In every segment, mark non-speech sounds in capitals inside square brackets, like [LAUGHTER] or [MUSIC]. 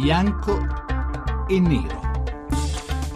bianco e nero.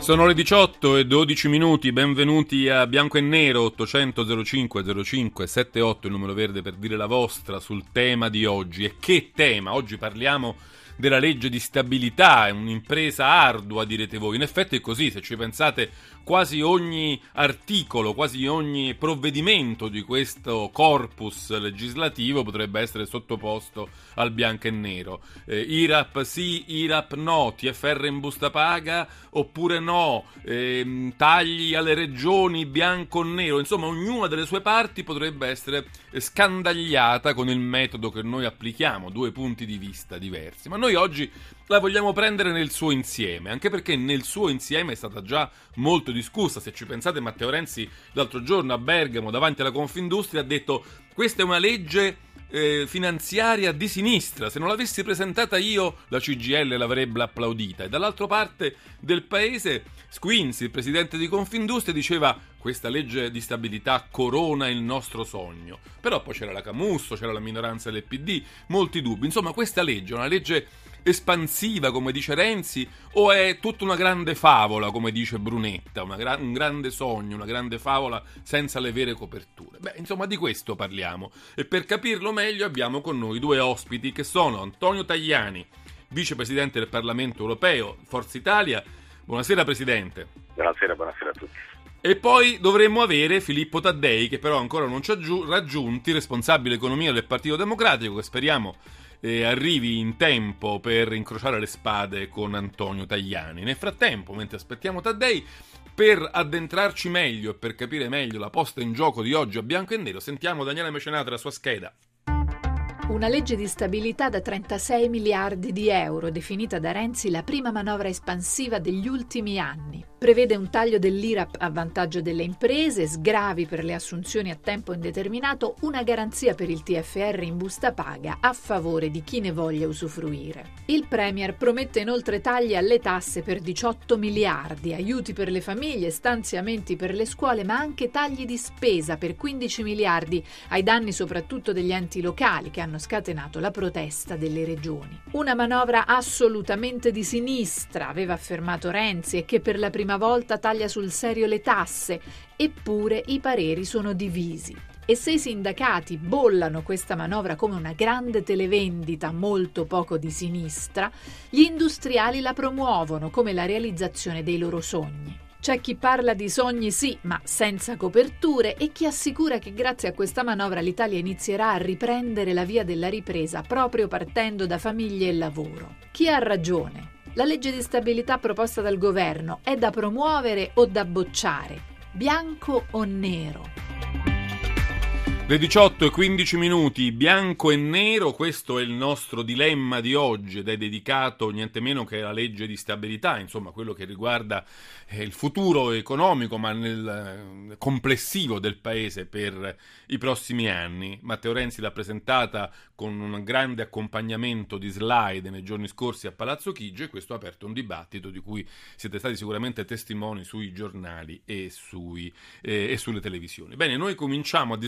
Sono le 18 e 12 minuti, benvenuti a Bianco e Nero 800 05 05 78, il numero verde per dire la vostra sul tema di oggi. E che tema? Oggi parliamo della legge di stabilità, è un'impresa ardua direte voi. In effetti è così, se ci pensate quasi ogni articolo, quasi ogni provvedimento di questo corpus legislativo potrebbe essere sottoposto al bianco e nero. Eh, IRAP sì, IRAP no, TFR in busta paga oppure no, eh, tagli alle regioni bianco o nero, insomma ognuna delle sue parti potrebbe essere scandagliata con il metodo che noi applichiamo, due punti di vista diversi. Ma noi oggi la vogliamo prendere nel suo insieme, anche perché nel suo insieme è stata già molto discussa. Se ci pensate, Matteo Renzi l'altro giorno a Bergamo davanti alla Confindustria ha detto questa è una legge eh, finanziaria di sinistra. Se non l'avessi presentata io, la CGL l'avrebbe applaudita. E dall'altra parte del paese, Squinzi, il presidente di Confindustria, diceva questa legge di stabilità corona il nostro sogno. Però poi c'era la Camusso, c'era la minoranza del PD, molti dubbi. Insomma, questa legge è una legge espansiva, come dice Renzi, o è tutta una grande favola, come dice Brunetta, gra- un grande sogno, una grande favola senza le vere coperture? Beh, insomma, di questo parliamo. E per capirlo meglio abbiamo con noi due ospiti che sono Antonio Tagliani, vicepresidente del Parlamento europeo, Forza Italia. Buonasera Presidente. Buonasera, buonasera a tutti. E poi dovremmo avere Filippo Taddei, che però ancora non ci ha raggiunti, responsabile economia del Partito Democratico, che speriamo eh, arrivi in tempo per incrociare le spade con Antonio Tagliani. Nel frattempo, mentre aspettiamo Taddei, per addentrarci meglio e per capire meglio la posta in gioco di oggi a bianco e nero, sentiamo Daniele Mecenate la sua scheda. Una legge di stabilità da 36 miliardi di euro, definita da Renzi la prima manovra espansiva degli ultimi anni. Prevede un taglio dell'IRAP a vantaggio delle imprese, sgravi per le assunzioni a tempo indeterminato, una garanzia per il TFR in busta paga a favore di chi ne voglia usufruire. Il Premier promette inoltre tagli alle tasse per 18 miliardi, aiuti per le famiglie, stanziamenti per le scuole, ma anche tagli di spesa per 15 miliardi ai danni soprattutto degli enti locali che hanno scatenato la protesta delle regioni. Una manovra assolutamente di sinistra, aveva affermato Renzi, e che per la prima volta taglia sul serio le tasse, eppure i pareri sono divisi. E se i sindacati bollano questa manovra come una grande televendita molto poco di sinistra, gli industriali la promuovono come la realizzazione dei loro sogni. C'è chi parla di sogni sì, ma senza coperture e chi assicura che grazie a questa manovra l'Italia inizierà a riprendere la via della ripresa proprio partendo da famiglie e lavoro. Chi ha ragione? La legge di stabilità proposta dal governo è da promuovere o da bocciare? Bianco o nero? Le 18 e 15 minuti, bianco e nero, questo è il nostro dilemma di oggi ed è dedicato niente meno che alla legge di stabilità, insomma quello che riguarda eh, il futuro economico ma nel eh, complessivo del paese per i prossimi anni. Matteo Renzi l'ha presentata con un grande accompagnamento di slide nei giorni scorsi a Palazzo Chigi e questo ha aperto un dibattito di cui siete stati sicuramente testimoni sui giornali e, sui, eh, e sulle televisioni. Bene, noi cominciamo a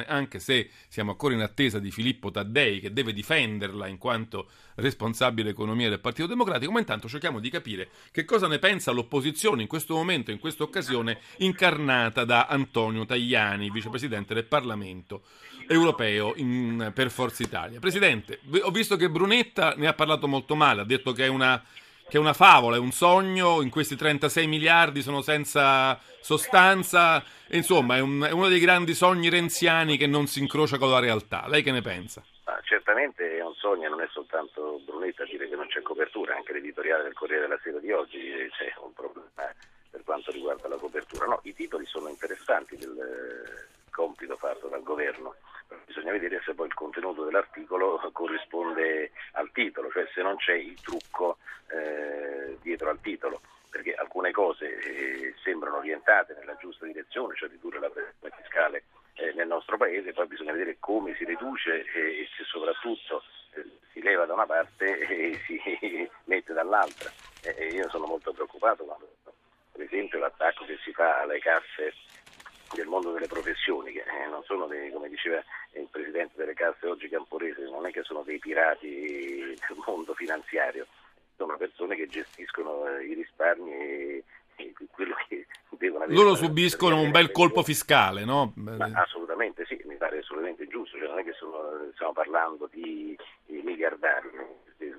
discuterne anche se siamo ancora in attesa di Filippo Taddei che deve difenderla in quanto responsabile economia del Partito Democratico, ma intanto cerchiamo di capire che cosa ne pensa l'opposizione in questo momento, in questa occasione, incarnata da Antonio Tajani, vicepresidente del Parlamento europeo in, per Forza Italia. Presidente, ho visto che Brunetta ne ha parlato molto male, ha detto che è una che è una favola, è un sogno, in questi 36 miliardi sono senza sostanza, insomma è, un, è, uno dei grandi sogni renziani che non si incrocia con la realtà. Lei che ne pensa? Ah, certamente è un sogno, non è soltanto Brunetta a dire che non c'è copertura, anche l'editoriale del Corriere della Sera di oggi eh, c'è un problema per quanto riguarda la copertura. No, i titoli sono interessanti del eh, compito fatto dal governo bisogna vedere se poi il contenuto dell'articolo corrisponde al titolo, cioè se non c'è il trucco eh, dietro al titolo, perché alcune cose eh, sembrano orientate nella giusta direzione, cioè ridurre la pressione fiscale eh, nel nostro paese, poi bisogna vedere come si riduce e se soprattutto eh, si leva da una parte e si [LAUGHS] mette dall'altra. io sono molto preoccupato quando per esempio l'attacco che si fa alle casse del mondo delle professioni, che eh, non sono dei, come diceva il presidente delle casse oggi Camporese, non è che sono dei pirati del mondo finanziario, sono persone che gestiscono eh, i risparmi e, e quello che devono avere. Loro subiscono un bel colpo fiscale, no? Ma assolutamente sì, mi pare assolutamente giusto, cioè, non è che sono, stiamo parlando di, di miliardari,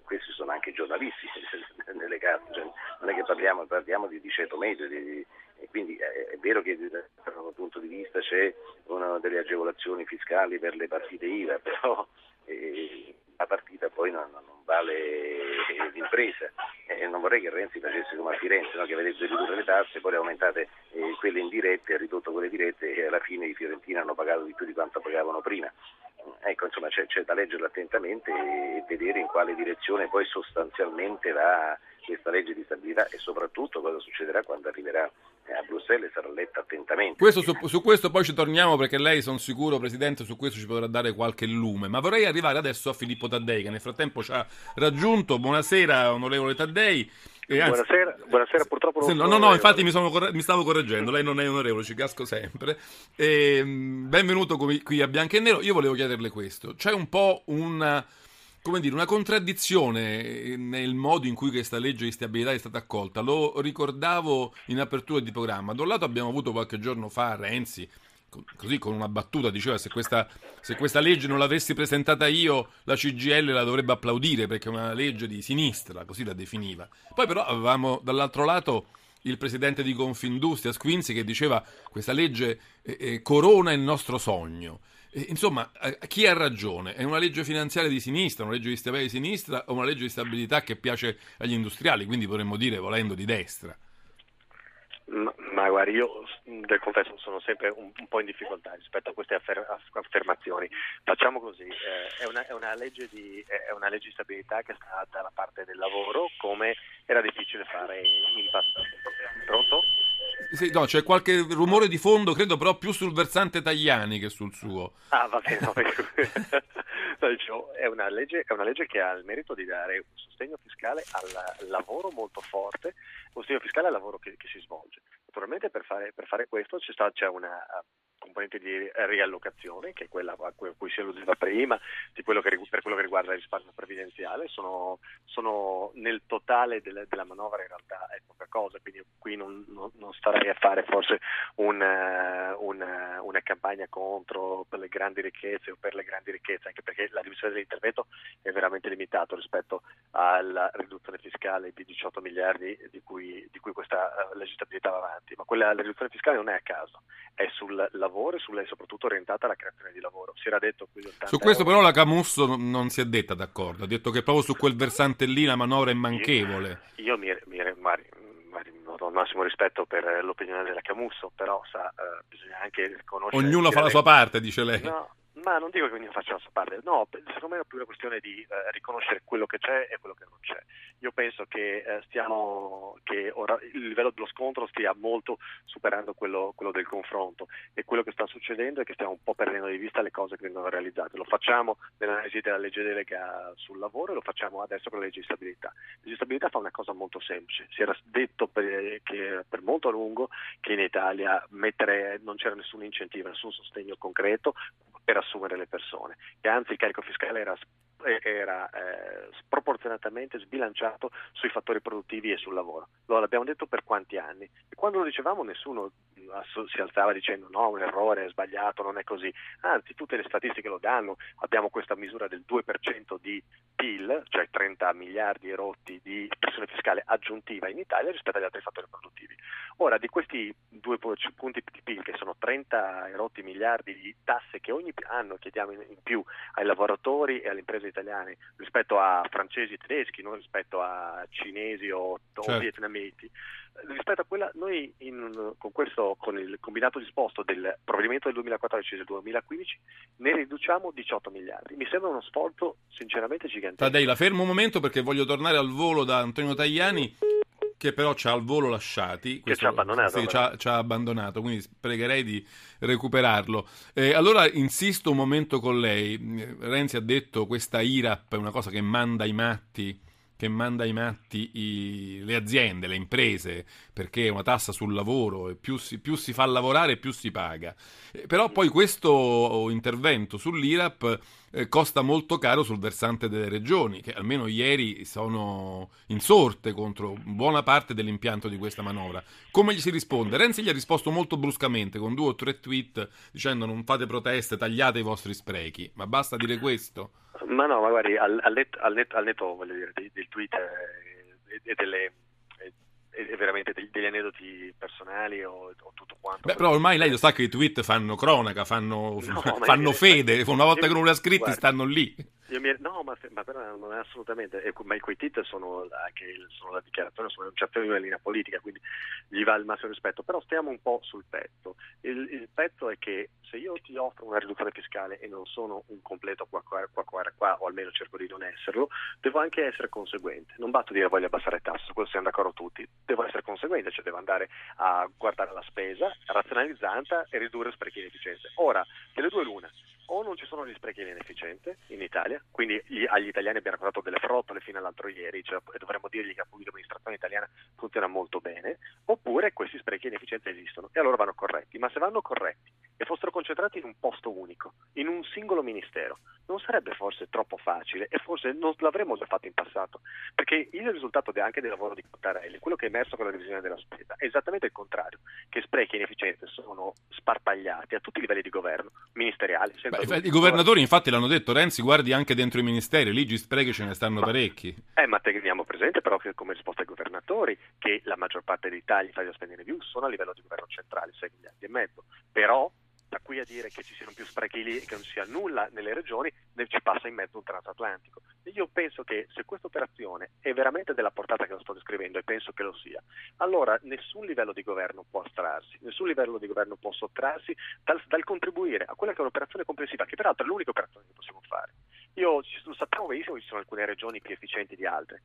questi sono anche giornalisti [LAUGHS] nelle case, cioè, non è che parliamo, parliamo di, di ceto medio, di, e quindi è, è, vero che da un punto di vista c'è una delle agevolazioni fiscali per le partite IVA, [LAUGHS] però eh, la partita poi non, non vale l'impresa e non vorrei che Renzi facesse come a Firenze, no? che avete ridotto le tasse, poi le aumentate eh, quelle indirette, ha ridotto quelle dirette e alla fine i fiorentini hanno pagato di più di quanto pagavano prima. Ecco, insomma, c'è, c'è da leggerlo attentamente e vedere in quale direzione poi sostanzialmente va questa legge di stabilità e soprattutto cosa succederà quando arriverà eh, a Bruxelles sarà letta attentamente. Questo, su, su, questo poi ci torniamo perché lei, sono sicuro, Presidente, su questo ci potrà dare qualche lume. Ma vorrei arrivare adesso a Filippo Taddei, che nel frattempo ci ha raggiunto. Buonasera, onorevole Taddei. Eh, anzi, buonasera, buonasera, purtroppo non No, no, infatti mi, corre- mi, stavo correggendo, lei non è onorevole, ci casco sempre. E, benvenuto qui a Bianco e Nero. Io volevo chiederle questo. C'è un po' una come dire, una contraddizione nel modo in cui questa legge di stabilità è stata accolta. Lo ricordavo in apertura di programma. Da un lato abbiamo avuto qualche giorno fa Renzi, così con una battuta, diceva se questa, se questa legge non l'avessi presentata io, la CGL la dovrebbe applaudire perché è una legge di sinistra, così la definiva. Poi però avevamo dall'altro lato il presidente di Confindustria, Squinzi, che diceva questa legge eh, eh, corona il nostro sogno. Insomma, chi ha ragione? È una legge finanziaria di sinistra, una legge di stabilità di sinistra o una legge di stabilità che piace agli industriali, quindi potremmo dire, volendo, di destra? Ma, ma guardi, io del confesso sono sempre un, un, po' in difficoltà rispetto a queste affer- affermazioni. Facciamo così, eh, è, una, è, una di, è, una, legge di, stabilità che sta dalla parte del lavoro come era difficile fare in passato. Pronto? Sì, no, c'è qualche rumore di fondo, credo però più sul versante Tagliani che sul suo. Ah, va bene, no, no, [LAUGHS] è, una legge, è una legge che ha il merito di dare un sostegno fiscale al lavoro molto forte, un sostegno fiscale al lavoro che, che si svolge. Naturalmente per fare, per fare questo c'è, sta, c'è una componente di riallocazione, che è quella a cui si alludiva prima, quello che, per quello che riguarda il risparmio previdenziale, sono, sono nel totale del, della manovra in realtà è poca cosa, quindi qui non, non, non starei a fare forse una, una, una, campagna contro per le grandi ricchezze o per le grandi ricchezze, anche perché la divisione dell'intervento è veramente limitato rispetto alla riduzione fiscale di 18 miliardi di cui, di cui questa uh, legislabilità va avanti, ma quella la riduzione fiscale non è a caso, è sul lavoro e sulle, soprattutto orientata alla creazione di lavoro. Si era detto qui Su questo però la Camusso non si è detta d'accordo, ha detto che proprio su quel versante lì la manovra è manchevole. Io, io mi, mi, Mari, Mari, ho il massimo rispetto per l'opinione della Camusso, però sa, eh, bisogna anche conoscere... Ognuno fa la sua parte, dice lei. No, ma non dico che ognuno faccia la sua parte, no, secondo me è più una questione di eh, riconoscere quello che c'è e quello che non c'è. Io penso che, eh, stiamo, che ora, il livello dello scontro stia molto superando quello, quello, del confronto e quello che sta succedendo è che stiamo un po' perdendo di vista le cose che vengono realizzate. Lo facciamo nell'analisi della legge delega sul lavoro e lo facciamo adesso con la legge di stabilità. La legge di stabilità fa una cosa molto semplice. Si era detto per, che, per molto a lungo che in Italia mettere, non c'era nessun incentivo, nessun sostegno concreto per assumere le persone, che anzi il carico fiscale era, era eh, sproporzionatamente sbilanciato sui fattori produttivi e sul lavoro. Lo abbiamo detto per quanti anni e quando lo dicevamo nessuno si alzava dicendo no, un errore, è sbagliato, non è così. Anzi, tutte le statistiche lo danno, abbiamo questa misura del 2% di PIL, cioè 30 miliardi erotti di pressione fiscale aggiuntiva in Italia rispetto agli altri fattori produttivi. Ora, di questi due punti di PIL, che sono 30 erotti miliardi di tasse che ogni anno chiediamo in più ai lavoratori e alle imprese italiane rispetto a francesi e tedeschi, non rispetto a cinesi o, certo. vietnamiti, rispetto a quella noi in, con, questo, con il combinato disposto del provvedimento del 2014 e del 2015 ne riduciamo 18 miliardi. Mi sembra uno sforzo sinceramente gigantesco. Tadei, la fermo un momento perché voglio tornare al volo da Antonio Tajani che però ci ha al volo lasciati. Questo, che ci ha abbandonato. Sì, ci ha, ci ha, abbandonato, quindi pregherei di recuperarlo. Eh, allora insisto un momento con lei. Renzi ha detto questa IRAP è una cosa che manda i matti che manda ai matti i, le aziende, le imprese, perché è una tassa sul lavoro e più si, più si fa lavorare più si paga. Eh, però poi questo intervento sull'IRAP eh, costa molto caro sul versante delle regioni, che almeno ieri sono insorte contro buona parte dell'impianto di questa manovra. Come gli si risponde? Renzi gli ha risposto molto bruscamente, con due o tre tweet, dicendo non fate proteste, tagliate i vostri sprechi. Ma basta dire questo? Ma no, ma guardi, al, al, netto, al, netto, al netto dire, del tweet eh, e delle e veramente degli, degli aneddoti personali o, o, tutto quanto. Beh, però ormai lei lo sa che i tweet fanno cronaca, fanno, no, [LAUGHS] fanno fede, una volta che non li ha scritti stanno lì. Ma, ma, non è assolutamente. Ma i quei tweet sono anche sono la dichiarazione, sono un certo livello linea politica, quindi gli va il massimo rispetto. Però stiamo un po' sul petto. Il, il petto è che se io ti offro una riduzione fiscale e non sono un completo qua qua, qua qua qua, o almeno cerco di non esserlo, devo anche essere conseguente. Non batto dire voglio abbassare tasse, su questo siamo d'accordo tutti. Devo essere conseguente, cioè devo andare a guardare la spesa, razionalizzata e ridurre sprechi e inefficienze. Ora, delle due l'una o non ci sono gli sprechi inefficienti in Italia, quindi gli, agli italiani abbiamo raccontato delle frottole fino all'altro ieri, cioè, dovremmo dirgli che la pubblica amministrazione italiana funziona molto bene, oppure questi sprechi inefficienti esistono e allora vanno corretti. Ma se vanno corretti e fossero concentrati in un posto unico, in un singolo ministero, non sarebbe forse troppo facile e forse non l'avremmo già fatto in passato, perché il risultato anche del lavoro di Cottarelli, quello che è emerso con la revisione della spesa, è esattamente il contrario, che sprechi e inefficienze sono sparpagliati a tutti i livelli di governo, ministeriali, Beh, i governatori infatti l'hanno detto, Renzi guardi anche dentro i ministeri, lì sprechi ce ne stanno ma, parecchi. Eh, ma teniamo presente però che come risposta ai governatori che la maggior parte dei tagli fatti da spending review sono a livello di governo centrale, 6 miliardi e mezzo, però da qui a dire che ci siano più sprechi lì e che non sia nulla nelle regioni, ci passa in mezzo un transatlantico. Io penso che se questa operazione è veramente della portata che lo sto descrivendo, e penso che lo sia, allora nessun livello di governo può astrarsi, nessun livello di governo può sottrarsi dal, dal contribuire a quella che è un'operazione complessiva, che peraltro è l'unica operazione che possiamo fare. Io lo sappiamo benissimo che ci sono alcune regioni più efficienti di altre,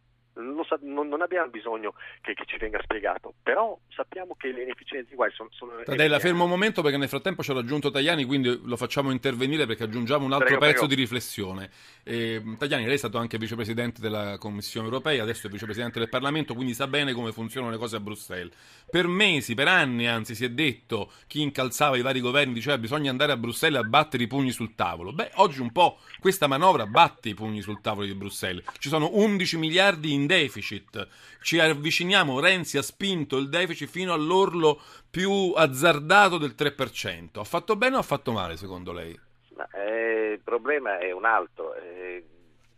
Sa, non, non, abbiamo bisogno che, che, ci venga spiegato, però sappiamo che le inefficienze uguali sono... sono Tadella, fermo un momento perché nel frattempo ci ha raggiunto Tagliani, quindi lo facciamo intervenire perché aggiungiamo un altro prego, pezzo prego. di riflessione. Eh, Tagliani, lei è stato anche vicepresidente della Commissione europea, adesso è vicepresidente del Parlamento, quindi sa bene come funzionano le cose a Bruxelles. Per mesi, per anni anzi, si è detto, chi incalzava i vari governi diceva bisogna andare a Bruxelles a battere i pugni sul tavolo. Beh, oggi un po' questa manovra batte i pugni sul tavolo di Bruxelles. Ci sono 11 miliardi in deficit. Ci avviciniamo, Renzi ha spinto il deficit fino all'orlo più azzardato del 3%. Ha fatto bene o ha fatto male secondo lei? Ma, eh, il problema è un altro. Eh,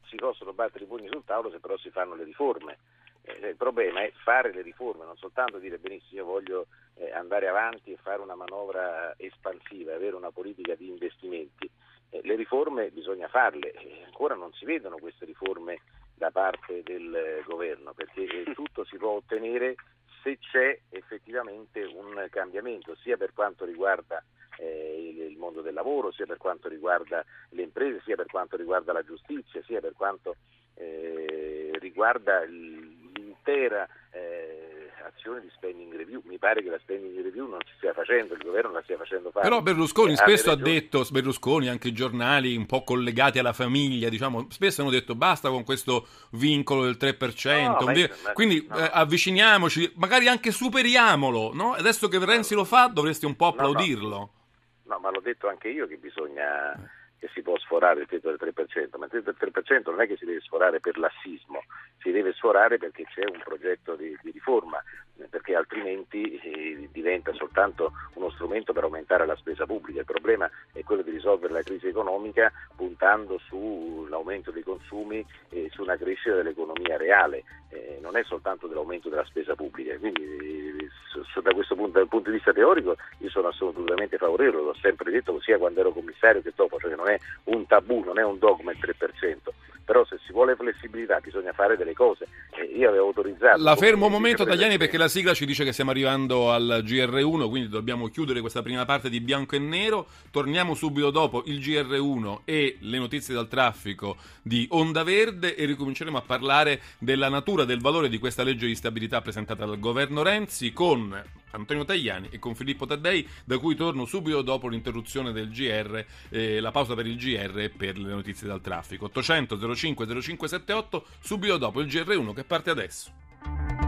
si possono battere i pugni sul tavolo se però si fanno le riforme. Eh, il problema è fare le riforme, non soltanto dire benissimo io voglio eh, andare avanti e fare una manovra espansiva, avere una politica di investimenti. Eh, le riforme bisogna farle, ancora non si vedono queste riforme da parte del governo, perché eh, tutto si può ottenere se c'è effettivamente un cambiamento, sia per quanto riguarda eh, il, mondo del lavoro, sia per quanto riguarda le imprese, sia per quanto riguarda la giustizia, sia per quanto eh, riguarda l'intera eh, azione di spending review. Mi pare che la spending review non si stia facendo, il governo la stia facendo fare. Però Berlusconi eh, spesso ha detto, Berlusconi, anche i giornali un po' collegati alla famiglia, diciamo, spesso hanno detto basta con questo vincolo del 3%, no, ma, ma, quindi no. eh, avviciniamoci, magari anche superiamolo, no? Adesso che Renzi lo fa dovresti un po' applaudirlo. No, no ma l'ho detto anche io che bisogna eh che si può sforare il tetto del 3%, ma il tetto del 3% non è che si deve sforare per lassismo, si deve sforare perché c'è un progetto di, di riforma, perché altrimenti eh, diventa soltanto uno strumento per aumentare la spesa pubblica. Il problema è quello di risolvere la crisi economica puntando sull'aumento dei consumi e su una crescita dell'economia reale, eh, non è soltanto dell'aumento della spesa pubblica. Quindi da questo punto, punto di vista teorico io sono assolutamente favorevole, l'ho sempre detto sia quando ero commissario che dopo, cioè non è un tabù, non è un dogma il 3%, però se si vuole flessibilità bisogna fare delle cose io avevo autorizzato. La fermo un momento, Tagliani, perché la sigla ci dice che stiamo arrivando al GR1, quindi dobbiamo chiudere questa prima parte di bianco e nero. Torniamo subito dopo il GR1 e le notizie dal traffico di Onda Verde e ricominceremo a parlare della natura, del valore di questa legge di stabilità presentata dal governo Renzi con Antonio Tagliani e con Filippo Taddei, da cui torno subito dopo l'interruzione del GR, eh, la pausa per il GR e per le notizie dal traffico. 800 05 0578, subito dopo il GR1 che parte adesso.